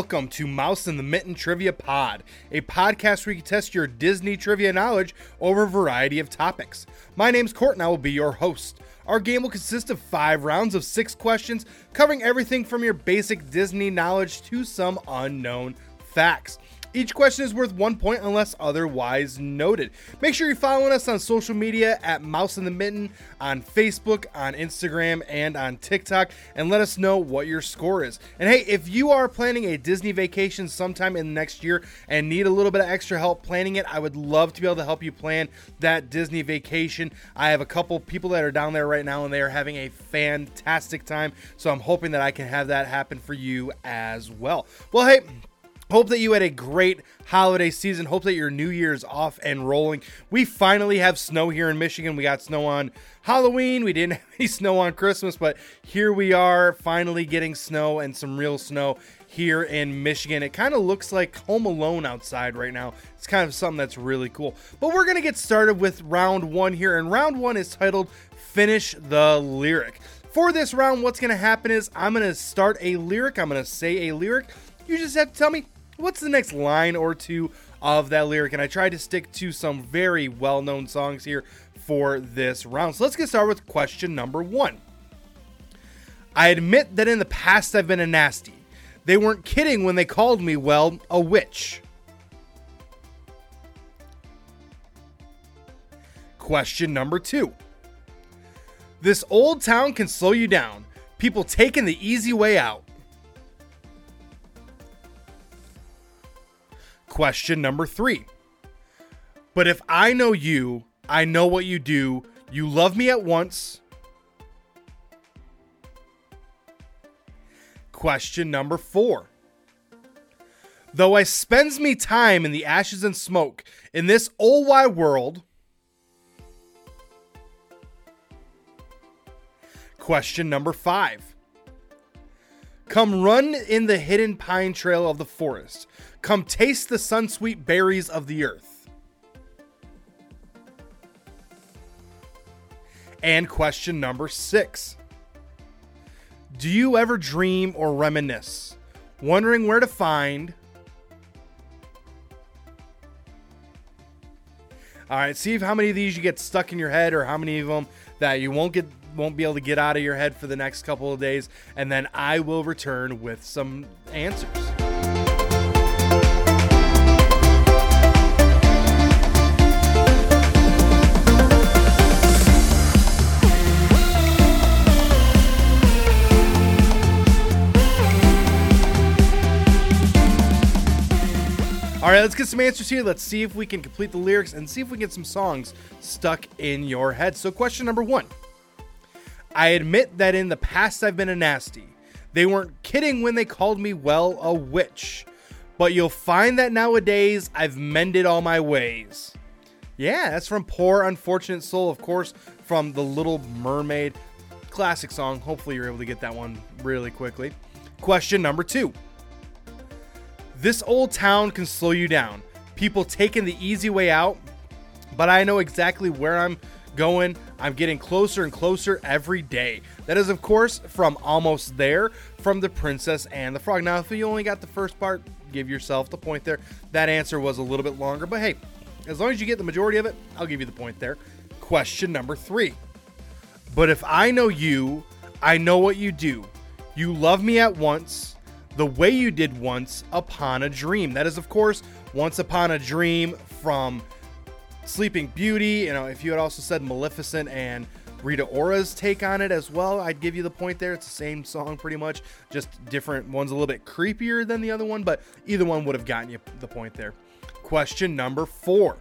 Welcome to Mouse in the Mitten Trivia Pod, a podcast where you test your Disney trivia knowledge over a variety of topics. My name's Court and I will be your host. Our game will consist of five rounds of six questions, covering everything from your basic Disney knowledge to some unknown facts. Each question is worth one point unless otherwise noted. Make sure you're following us on social media at Mouse in the Mitten on Facebook, on Instagram, and on TikTok, and let us know what your score is. And hey, if you are planning a Disney vacation sometime in the next year and need a little bit of extra help planning it, I would love to be able to help you plan that Disney vacation. I have a couple people that are down there right now and they are having a fantastic time. So I'm hoping that I can have that happen for you as well. Well, hey, Hope that you had a great holiday season. Hope that your new year's off and rolling. We finally have snow here in Michigan. We got snow on Halloween. We didn't have any snow on Christmas, but here we are finally getting snow and some real snow here in Michigan. It kind of looks like Home Alone outside right now. It's kind of something that's really cool. But we're going to get started with round one here. And round one is titled Finish the Lyric. For this round, what's going to happen is I'm going to start a lyric. I'm going to say a lyric. You just have to tell me what's the next line or two of that lyric? And I tried to stick to some very well known songs here for this round. So let's get started with question number one. I admit that in the past I've been a nasty. They weren't kidding when they called me, well, a witch. Question number two. This old town can slow you down. People taking the easy way out. Question number three. But if I know you, I know what you do. You love me at once. Question number four. Though I spends me time in the ashes and smoke in this old wide world. Question number five. Come run in the hidden pine trail of the forest. Come taste the sun sweet berries of the earth. And question number six Do you ever dream or reminisce, wondering where to find? All right, see how many of these you get stuck in your head or how many of them that you won't get won't be able to get out of your head for the next couple of days and then I will return with some answers. All right, let's get some answers here. Let's see if we can complete the lyrics and see if we can get some songs stuck in your head. So, question number one I admit that in the past I've been a nasty. They weren't kidding when they called me, well, a witch. But you'll find that nowadays I've mended all my ways. Yeah, that's from Poor Unfortunate Soul, of course, from The Little Mermaid. Classic song. Hopefully, you're able to get that one really quickly. Question number two. This old town can slow you down. People taking the easy way out, but I know exactly where I'm going. I'm getting closer and closer every day. That is, of course, from Almost There from The Princess and the Frog. Now, if you only got the first part, give yourself the point there. That answer was a little bit longer, but hey, as long as you get the majority of it, I'll give you the point there. Question number three. But if I know you, I know what you do. You love me at once the way you did once upon a dream. That is, of course, once upon a dream from Sleeping Beauty. You know, if you had also said Maleficent and Rita Ora's take on it as well, I'd give you the point there. It's the same song pretty much, just different. One's a little bit creepier than the other one, but either one would have gotten you the point there. Question number four.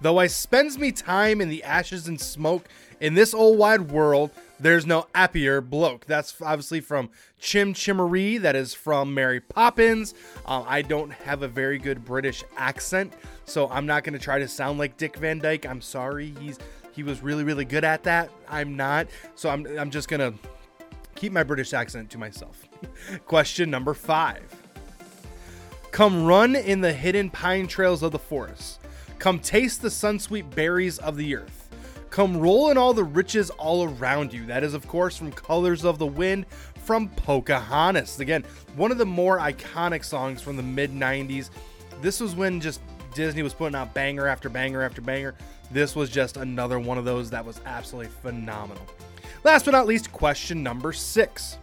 Though I spends me time in the ashes and smoke in this old wide world, there's no appier bloke. That's obviously from Chim Chimmery. That is from Mary Poppins. Uh, I don't have a very good British accent, so I'm not going to try to sound like Dick Van Dyke. I'm sorry. He's he was really really good at that. I'm not. So I'm I'm just going to keep my British accent to myself. Question number 5. Come run in the hidden pine trails of the forest. Come taste the sun sweet berries of the earth Come roll in all the riches all around you. That is, of course, from Colors of the Wind from Pocahontas. Again, one of the more iconic songs from the mid 90s. This was when just Disney was putting out banger after banger after banger. This was just another one of those that was absolutely phenomenal. Last but not least, question number six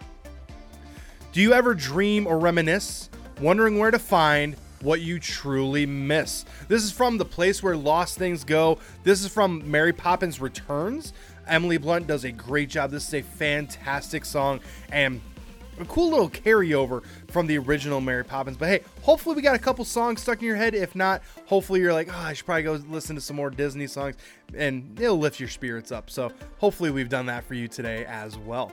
Do you ever dream or reminisce, wondering where to find what you truly miss? This is from The Place Where Lost Things Go. This is from Mary Poppins Returns. Emily Blunt does a great job. This is a fantastic song and a cool little carryover from the original Mary Poppins. But hey, hopefully we got a couple songs stuck in your head. If not, hopefully you're like, oh, I should probably go listen to some more Disney songs and it'll lift your spirits up. So hopefully we've done that for you today as well.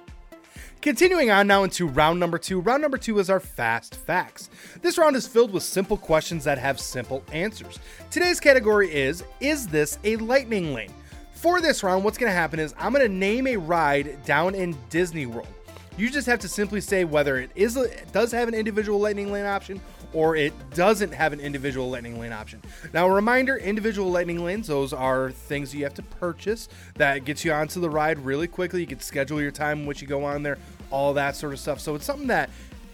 Continuing on now into round number two. Round number two is our fast facts. This round is filled with simple questions that have simple answers. Today's category is Is this a lightning lane? For this round, what's going to happen is I'm going to name a ride down in Disney World. You just have to simply say whether it is it does have an individual lightning lane option or it doesn't have an individual lightning lane option. Now, a reminder individual lightning lanes, those are things you have to purchase that gets you onto the ride really quickly. You can schedule your time in which you go on there, all that sort of stuff. So it's something that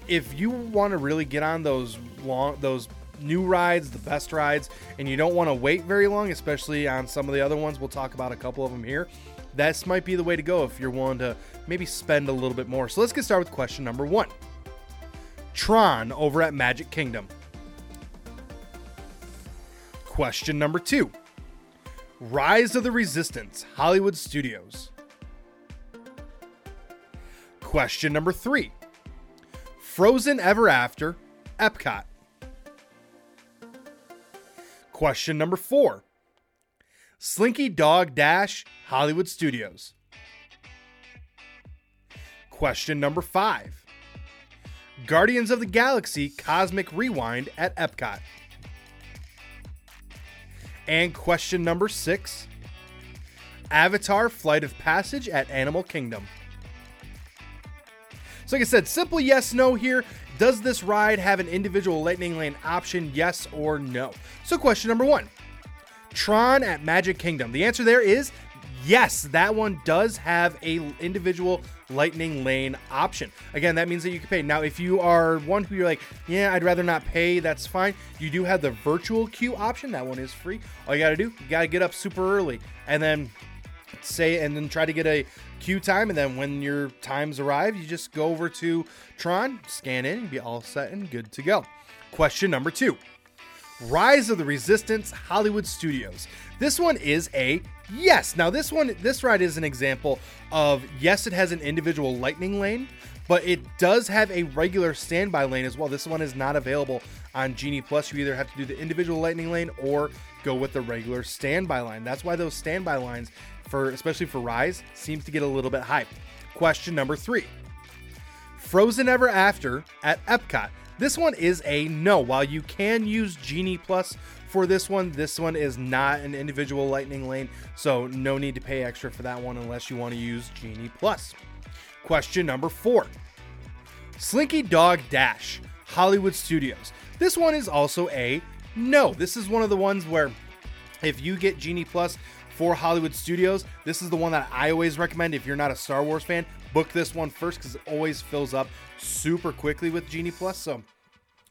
if you want to really get on those long, those new rides, the best rides, and you don't want to wait very long, especially on some of the other ones, we'll talk about a couple of them here. This might be the way to go if you're willing to maybe spend a little bit more. So let's get started with question number one. Tron over at Magic Kingdom. Question number two Rise of the Resistance, Hollywood Studios. Question number three Frozen Ever After, Epcot. Question number four Slinky Dog Dash, Hollywood Studios. Question number five Guardians of the Galaxy Cosmic Rewind at Epcot. And question number six Avatar Flight of Passage at Animal Kingdom. So, like I said, simple yes no here. Does this ride have an individual lightning lane option? Yes or no? So, question number one Tron at Magic Kingdom. The answer there is yes, that one does have a individual lightning lane option. Again, that means that you can pay. Now, if you are one who you're like, yeah, I'd rather not pay, that's fine. You do have the virtual queue option. That one is free. All you got to do, you got to get up super early and then say and then try to get a queue time and then when your times arrive you just go over to tron scan in be all set and good to go question number two rise of the resistance hollywood studios this one is a yes. Now this one this ride is an example of yes it has an individual lightning lane but it does have a regular standby lane as well. This one is not available on genie plus. You either have to do the individual lightning lane or go with the regular standby line. That's why those standby lines for especially for Rise seems to get a little bit hyped. Question number three. Frozen Ever After at Epcot. This one is a no. While you can use Genie Plus for this one, this one is not an individual Lightning Lane, so no need to pay extra for that one unless you want to use Genie Plus. Question number four Slinky Dog Dash, Hollywood Studios. This one is also a no. This is one of the ones where if you get Genie Plus, for Hollywood Studios. This is the one that I always recommend if you're not a Star Wars fan. Book this one first because it always fills up super quickly with Genie Plus. So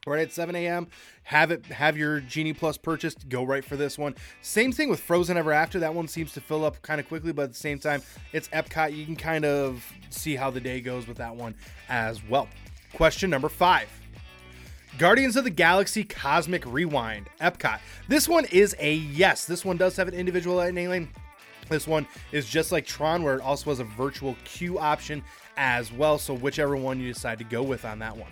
right at 7 a.m. Have it have your Genie Plus purchased. Go right for this one. Same thing with Frozen Ever After. That one seems to fill up kind of quickly, but at the same time, it's Epcot. You can kind of see how the day goes with that one as well. Question number five. Guardians of the Galaxy Cosmic Rewind, Epcot. This one is a yes. This one does have an individual lightning lane. This one is just like Tron, where it also has a virtual queue option as well. So, whichever one you decide to go with on that one.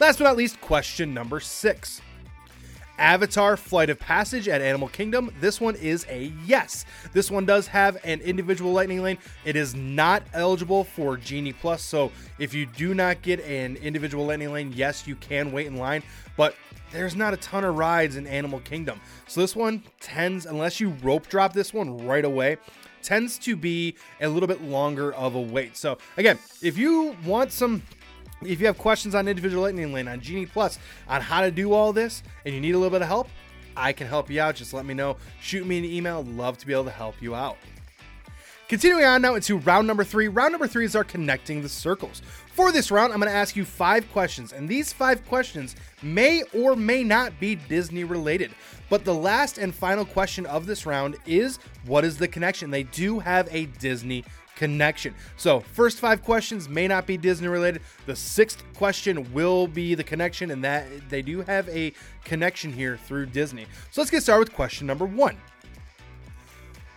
Last but not least, question number six. Avatar Flight of Passage at Animal Kingdom. This one is a yes. This one does have an individual lightning lane. It is not eligible for Genie Plus. So if you do not get an individual lightning lane, yes, you can wait in line. But there's not a ton of rides in Animal Kingdom. So this one tends, unless you rope drop this one right away, tends to be a little bit longer of a wait. So again, if you want some if you have questions on individual lightning lane on Genie Plus on how to do all this and you need a little bit of help, I can help you out. Just let me know. Shoot me an email. Love to be able to help you out. Continuing on now into round number three. Round number three is our connecting the circles. For this round, I'm going to ask you five questions, and these five questions may or may not be Disney related. But the last and final question of this round is what is the connection? They do have a Disney connection. So, first five questions may not be Disney related. The sixth question will be the connection, and that they do have a connection here through Disney. So, let's get started with question number one.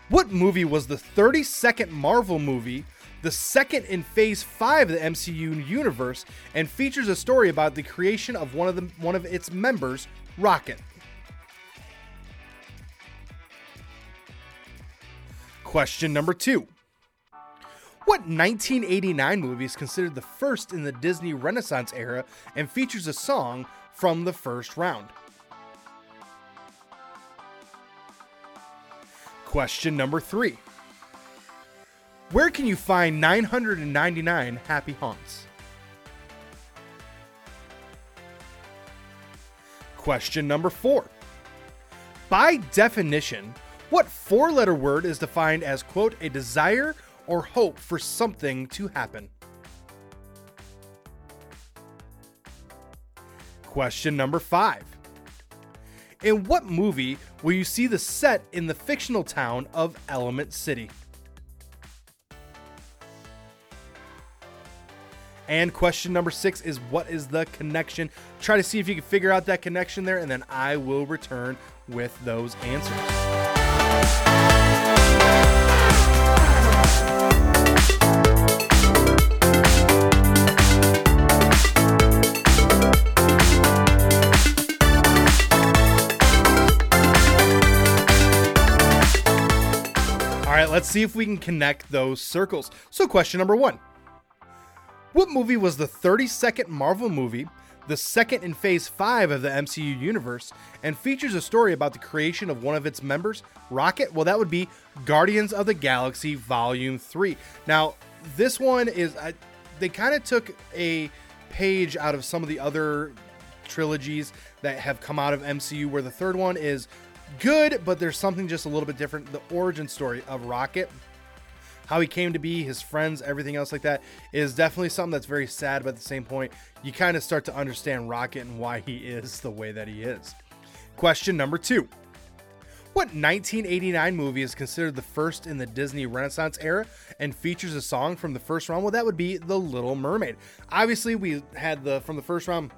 What movie was the 32nd Marvel movie, the second in Phase 5 of the MCU universe, and features a story about the creation of one of the one of its members, Rocket? Question number 2. What 1989 movie is considered the first in the Disney Renaissance era and features a song from the first round? Question number three Where can you find 999 happy haunts? Question number four By definition, what four letter word is defined as, quote, a desire or hope for something to happen? Question number five. In what movie will you see the set in the fictional town of Element City? And question number six is what is the connection? Try to see if you can figure out that connection there, and then I will return with those answers. Let's see if we can connect those circles. So, question number one What movie was the 32nd Marvel movie, the second in Phase 5 of the MCU universe, and features a story about the creation of one of its members, Rocket? Well, that would be Guardians of the Galaxy Volume 3. Now, this one is, I, they kind of took a page out of some of the other trilogies that have come out of MCU, where the third one is good, but there's something just a little bit different. The origin story of Rocket, how he came to be, his friends, everything else like that, is definitely something that's very sad, but at the same point, you kind of start to understand Rocket and why he is the way that he is. Question number two. What 1989 movie is considered the first in the Disney Renaissance era and features a song from the first round? Well, that would be The Little Mermaid. Obviously, we had the from the first round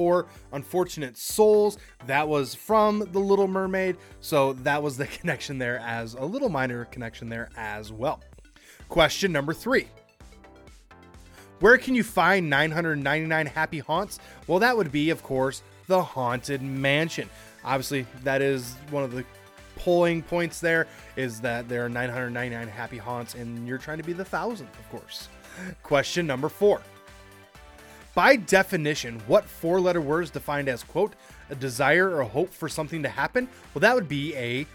Poor Unfortunate Souls. That was from The Little Mermaid. So that was the connection there as a little minor connection there as well. Question number three. Where can you find 999 happy haunts? Well, that would be, of course, the Haunted Mansion. Obviously, that is one of the polling points there is that there are 999 happy haunts and you're trying to be the thousandth, of course. Question number four. By definition, what four letter word is defined as, quote, a desire or hope for something to happen? Well, that would be a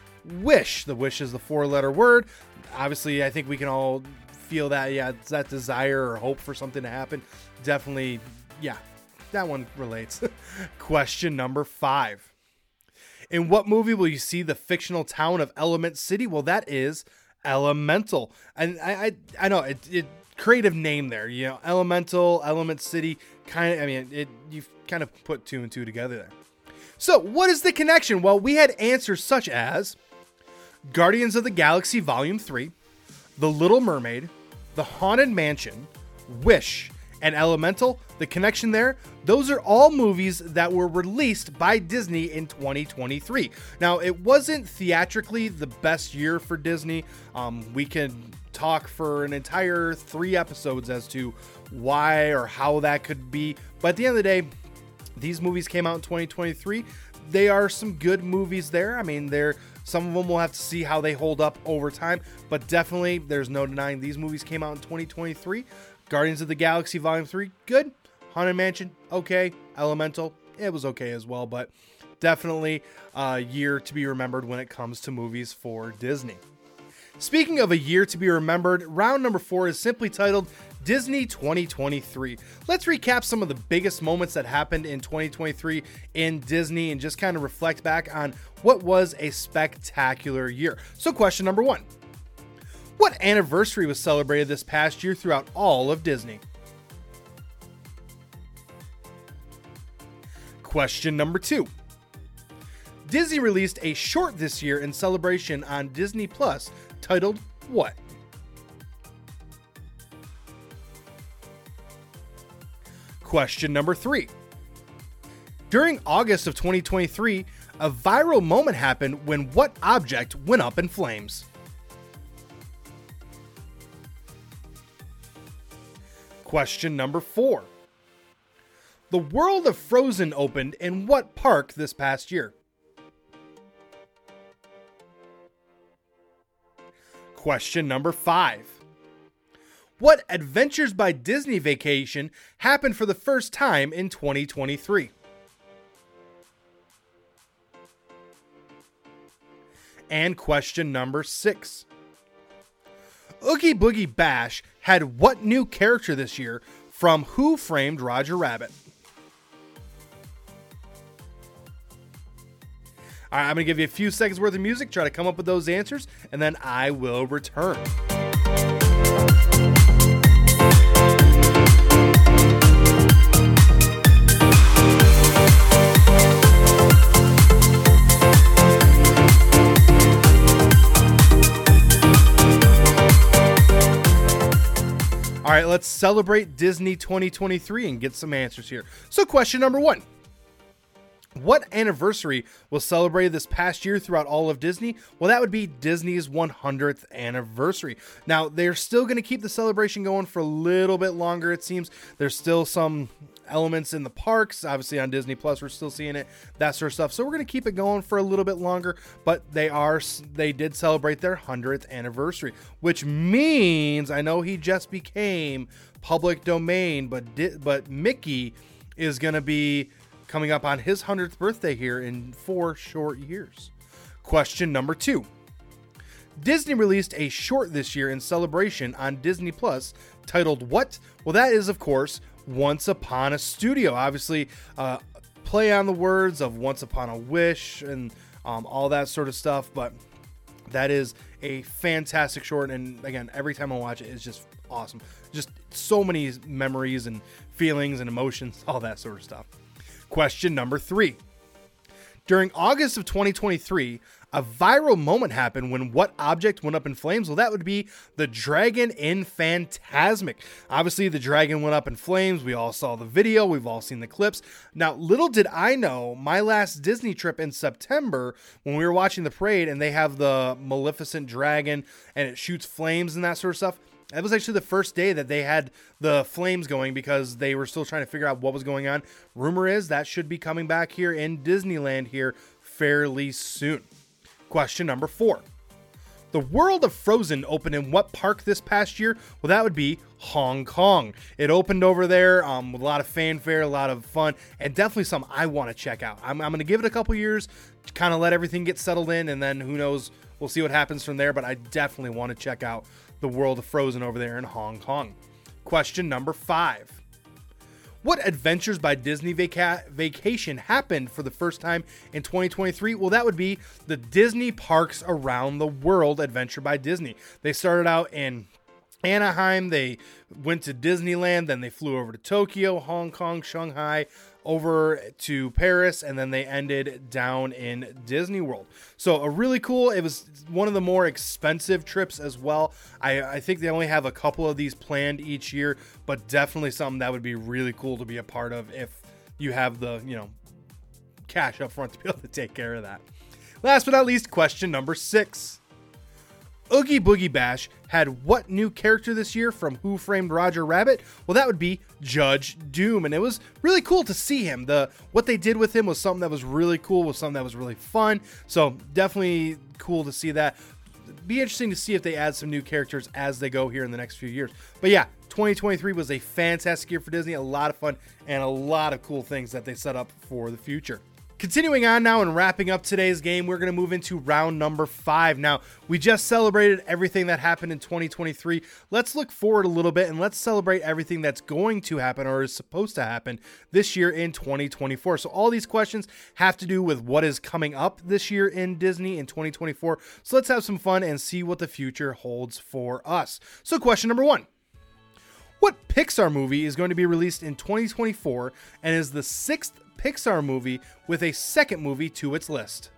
wish. The wish is the four letter word. Obviously, I think we can all feel that, yeah, it's that desire or hope for something to happen. Definitely, yeah, that one relates. Question number five. In what movie will you see the fictional town of Element City? Well, that is Elemental. And I, I, I know it, it creative name there. You know, Elemental, Element City. Kind of. I mean, it. You've kind of put two and two together there. So, what is the connection? Well, we had answers such as Guardians of the Galaxy Volume Three, The Little Mermaid, The Haunted Mansion, Wish, and Elemental, the connection there, those are all movies that were released by Disney in 2023. Now, it wasn't theatrically the best year for Disney. Um, we can talk for an entire three episodes as to why or how that could be. But at the end of the day, these movies came out in 2023. They are some good movies there. I mean, they're some of them we'll have to see how they hold up over time, but definitely there's no denying these movies came out in 2023. Guardians of the Galaxy Volume 3, good. Haunted Mansion, okay. Elemental, it was okay as well, but definitely a year to be remembered when it comes to movies for Disney. Speaking of a year to be remembered, round number four is simply titled Disney 2023. Let's recap some of the biggest moments that happened in 2023 in Disney and just kind of reflect back on what was a spectacular year. So, question number one What anniversary was celebrated this past year throughout all of Disney? Question number two. Disney released a short this year in celebration on Disney Plus titled What? Question number three. During August of 2023, a viral moment happened when what object went up in flames? Question number four. The World of Frozen opened in what park this past year? Question number five. What Adventures by Disney vacation happened for the first time in 2023? And question number six. Oogie Boogie Bash had what new character this year from Who Framed Roger Rabbit? All right, I'm going to give you a few seconds worth of music, try to come up with those answers, and then I will return. All right, let's celebrate Disney 2023 and get some answers here. So, question number one What anniversary was celebrated this past year throughout all of Disney? Well, that would be Disney's 100th anniversary. Now, they're still going to keep the celebration going for a little bit longer, it seems. There's still some elements in the parks. Obviously, on Disney Plus, we're still seeing it, that sort of stuff. So we're going to keep it going for a little bit longer. But they are they did celebrate their hundredth anniversary, which means I know he just became public domain, but di- but Mickey is going to be coming up on his hundredth birthday here in four short years. Question number two. Disney released a short this year in celebration on Disney Plus titled What? Well, that is, of course, once Upon a Studio. Obviously, uh, play on the words of Once Upon a Wish and um, all that sort of stuff. But that is a fantastic short. And again, every time I watch it, it's just awesome. Just so many memories and feelings and emotions, all that sort of stuff. Question number three. During August of 2023, a viral moment happened when what object went up in flames? Well, that would be the dragon in Fantasmic. Obviously, the dragon went up in flames. We all saw the video, we've all seen the clips. Now, little did I know, my last Disney trip in September, when we were watching the parade and they have the Maleficent dragon and it shoots flames and that sort of stuff. That was actually the first day that they had the flames going because they were still trying to figure out what was going on. Rumor is that should be coming back here in Disneyland here fairly soon. Question number four. The World of Frozen opened in what park this past year? Well, that would be Hong Kong. It opened over there um, with a lot of fanfare, a lot of fun, and definitely something I want to check out. I'm, I'm going to give it a couple years, kind of let everything get settled in, and then who knows, we'll see what happens from there. But I definitely want to check out the World of Frozen over there in Hong Kong. Question number five. What adventures by Disney Vaca- Vacation happened for the first time in 2023? Well, that would be the Disney Parks Around the World Adventure by Disney. They started out in Anaheim, they went to Disneyland, then they flew over to Tokyo, Hong Kong, Shanghai, over to Paris, and then they ended down in Disney World. So a really cool. It was one of the more expensive trips as well. I, I think they only have a couple of these planned each year, but definitely something that would be really cool to be a part of if you have the you know cash up front to be able to take care of that. Last but not least, question number six. Oogie Boogie Bash had what new character this year from Who Framed Roger Rabbit? Well, that would be Judge Doom, and it was really cool to see him. The what they did with him was something that was really cool, was something that was really fun. So definitely cool to see that. Be interesting to see if they add some new characters as they go here in the next few years. But yeah, 2023 was a fantastic year for Disney, a lot of fun, and a lot of cool things that they set up for the future. Continuing on now and wrapping up today's game, we're going to move into round number five. Now, we just celebrated everything that happened in 2023. Let's look forward a little bit and let's celebrate everything that's going to happen or is supposed to happen this year in 2024. So, all these questions have to do with what is coming up this year in Disney in 2024. So, let's have some fun and see what the future holds for us. So, question number one. What Pixar movie is going to be released in 2024 and is the sixth Pixar movie with a second movie to its list.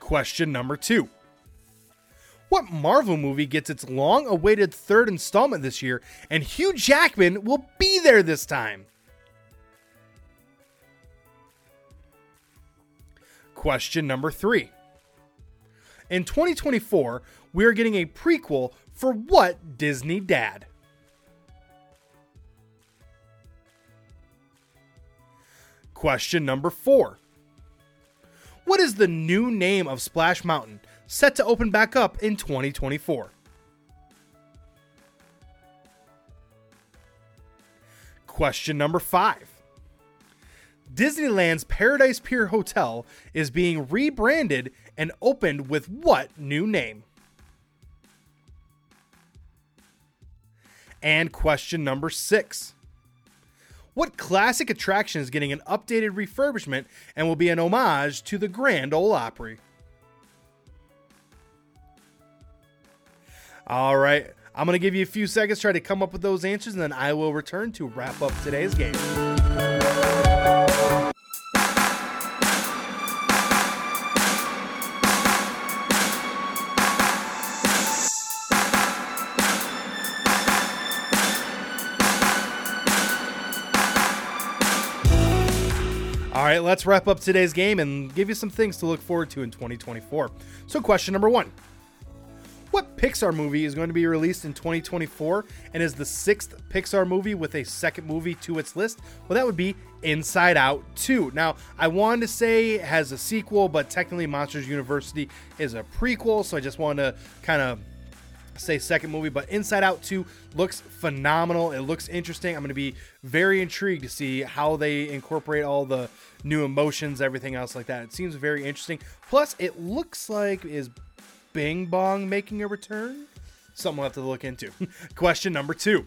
Question number two. What Marvel movie gets its long awaited third installment this year, and Hugh Jackman will be there this time? Question number three. In 2024, we are getting a prequel for what Disney Dad? Question number four What is the new name of Splash Mountain set to open back up in 2024? Question number five Disneyland's Paradise Pier Hotel is being rebranded and opened with what new name? And question number six what classic attraction is getting an updated refurbishment and will be an homage to the Grand Ole Opry? All right, I'm going to give you a few seconds, to try to come up with those answers, and then I will return to wrap up today's game. Right, let's wrap up today's game and give you some things to look forward to in 2024. So, question number one What Pixar movie is going to be released in 2024 and is the sixth Pixar movie with a second movie to its list? Well, that would be Inside Out 2. Now, I wanted to say it has a sequel, but technically Monsters University is a prequel, so I just wanted to kind of say second movie, but Inside Out 2 looks phenomenal. It looks interesting. I'm going to be very intrigued to see how they incorporate all the new emotions, everything else like that. It seems very interesting. Plus, it looks like is Bing Bong making a return? Something we'll have to look into. Question number two.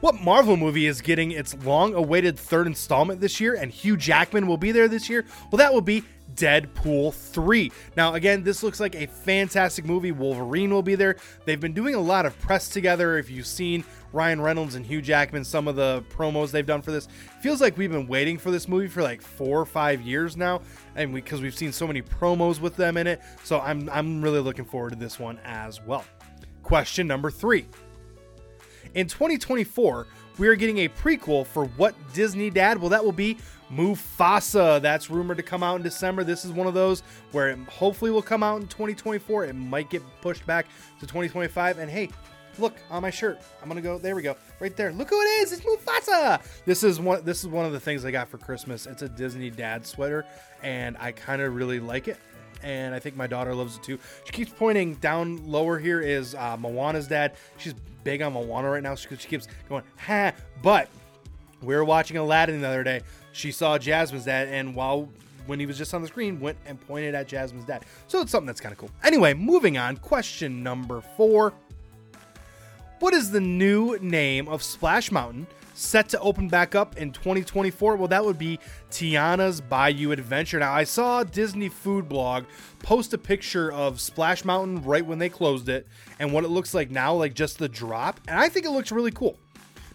What Marvel movie is getting its long awaited third installment this year and Hugh Jackman will be there this year? Well, that will be Deadpool 3. Now, again, this looks like a fantastic movie. Wolverine will be there. They've been doing a lot of press together. If you've seen Ryan Reynolds and Hugh Jackman, some of the promos they've done for this, feels like we've been waiting for this movie for like four or five years now, and because we, have seen so many promos with them in it. So I'm I'm really looking forward to this one as well. Question number three. In 2024, we are getting a prequel for what Disney Dad? Well, that will be Mufasa. That's rumored to come out in December. This is one of those where it hopefully will come out in 2024. It might get pushed back to 2025. And hey, look on my shirt. I'm gonna go. There we go. Right there. Look who it is. It's Mufasa. This is one. This is one of the things I got for Christmas. It's a Disney Dad sweater, and I kind of really like it. And I think my daughter loves it too. She keeps pointing down lower. Here is uh, Moana's dad. She's big on Moana right now. She, she keeps going, ha. But we were watching Aladdin the other day she saw Jasmine's dad, and while when he was just on the screen, went and pointed at Jasmine's dad. So it's something that's kind of cool. Anyway, moving on. Question number four. What is the new name of Splash Mountain set to open back up in 2024? Well, that would be Tiana's Bayou Adventure. Now, I saw Disney Food Blog post a picture of Splash Mountain right when they closed it and what it looks like now, like just the drop. And I think it looks really cool.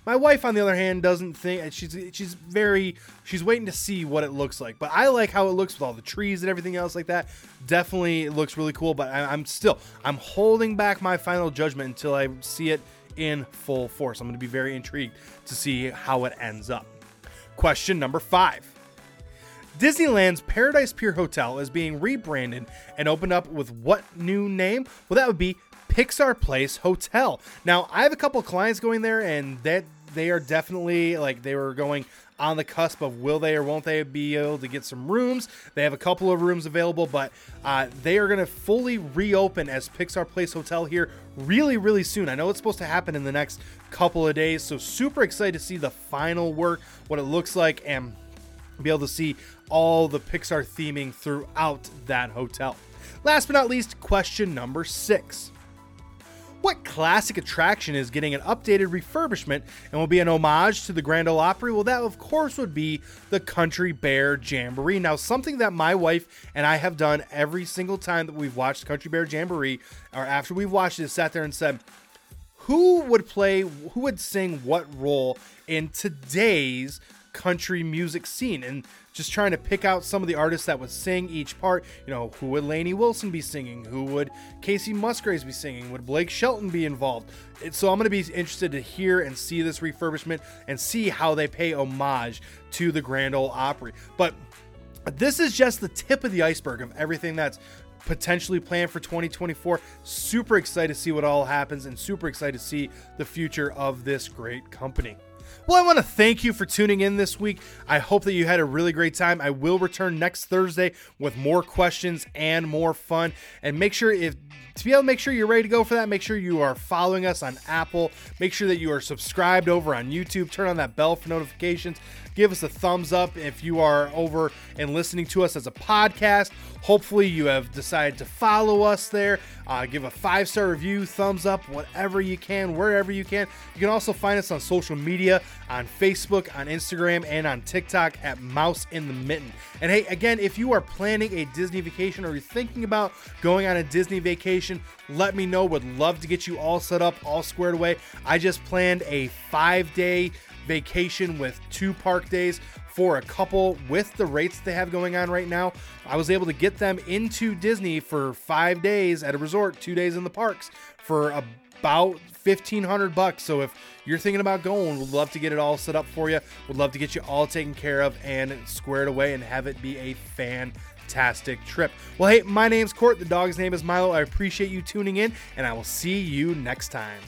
My wife, on the other hand, doesn't think she's she's very she's waiting to see what it looks like. But I like how it looks with all the trees and everything else like that. Definitely looks really cool. But I, I'm still I'm holding back my final judgment until I see it in full force. I'm going to be very intrigued to see how it ends up. Question number five. Disneyland's Paradise Pier Hotel is being rebranded and opened up with what new name? Well, that would be Pixar Place Hotel. Now, I have a couple clients going there, and that they are definitely like they were going on the cusp of will they or won't they be able to get some rooms. They have a couple of rooms available, but uh, they are going to fully reopen as Pixar Place Hotel here really, really soon. I know it's supposed to happen in the next couple of days, so super excited to see the final work, what it looks like, and be able to see all the Pixar theming throughout that hotel. Last but not least, question number six. What classic attraction is getting an updated refurbishment and will be an homage to the Grand Ole Opry? Well, that of course would be the Country Bear Jamboree. Now, something that my wife and I have done every single time that we've watched Country Bear Jamboree, or after we've watched it, sat there and said, who would play, who would sing what role in today's country music scene and just trying to pick out some of the artists that would sing each part. You know, who would Lainey Wilson be singing? Who would Kacey Musgraves be singing? Would Blake Shelton be involved? So I'm going to be interested to hear and see this refurbishment and see how they pay homage to the Grand Ole Opry. But this is just the tip of the iceberg of everything that's potentially planned for 2024. Super excited to see what all happens and super excited to see the future of this great company. Well, I want to thank you for tuning in this week. I hope that you had a really great time. I will return next Thursday with more questions and more fun. And make sure if to be able to make sure you're ready to go for that, make sure you are following us on Apple. Make sure that you are subscribed over on YouTube. Turn on that bell for notifications. Give us a thumbs up if you are over and listening to us as a podcast. Hopefully, you have decided to follow us there. Uh, give a five star review, thumbs up, whatever you can, wherever you can. You can also find us on social media on Facebook, on Instagram, and on TikTok at Mouse in the Mitten. And hey, again, if you are planning a Disney vacation or you're thinking about going on a Disney vacation, let me know. Would love to get you all set up, all squared away. I just planned a five day vacation with two park days for a couple with the rates they have going on right now. I was able to get them into Disney for five days at a resort, two days in the parks for about 1500 bucks. So if you're thinking about going, we'd love to get it all set up for you. We'd love to get you all taken care of and squared away and have it be a fantastic trip. Well, hey, my name's Court. The dog's name is Milo. I appreciate you tuning in, and I will see you next time.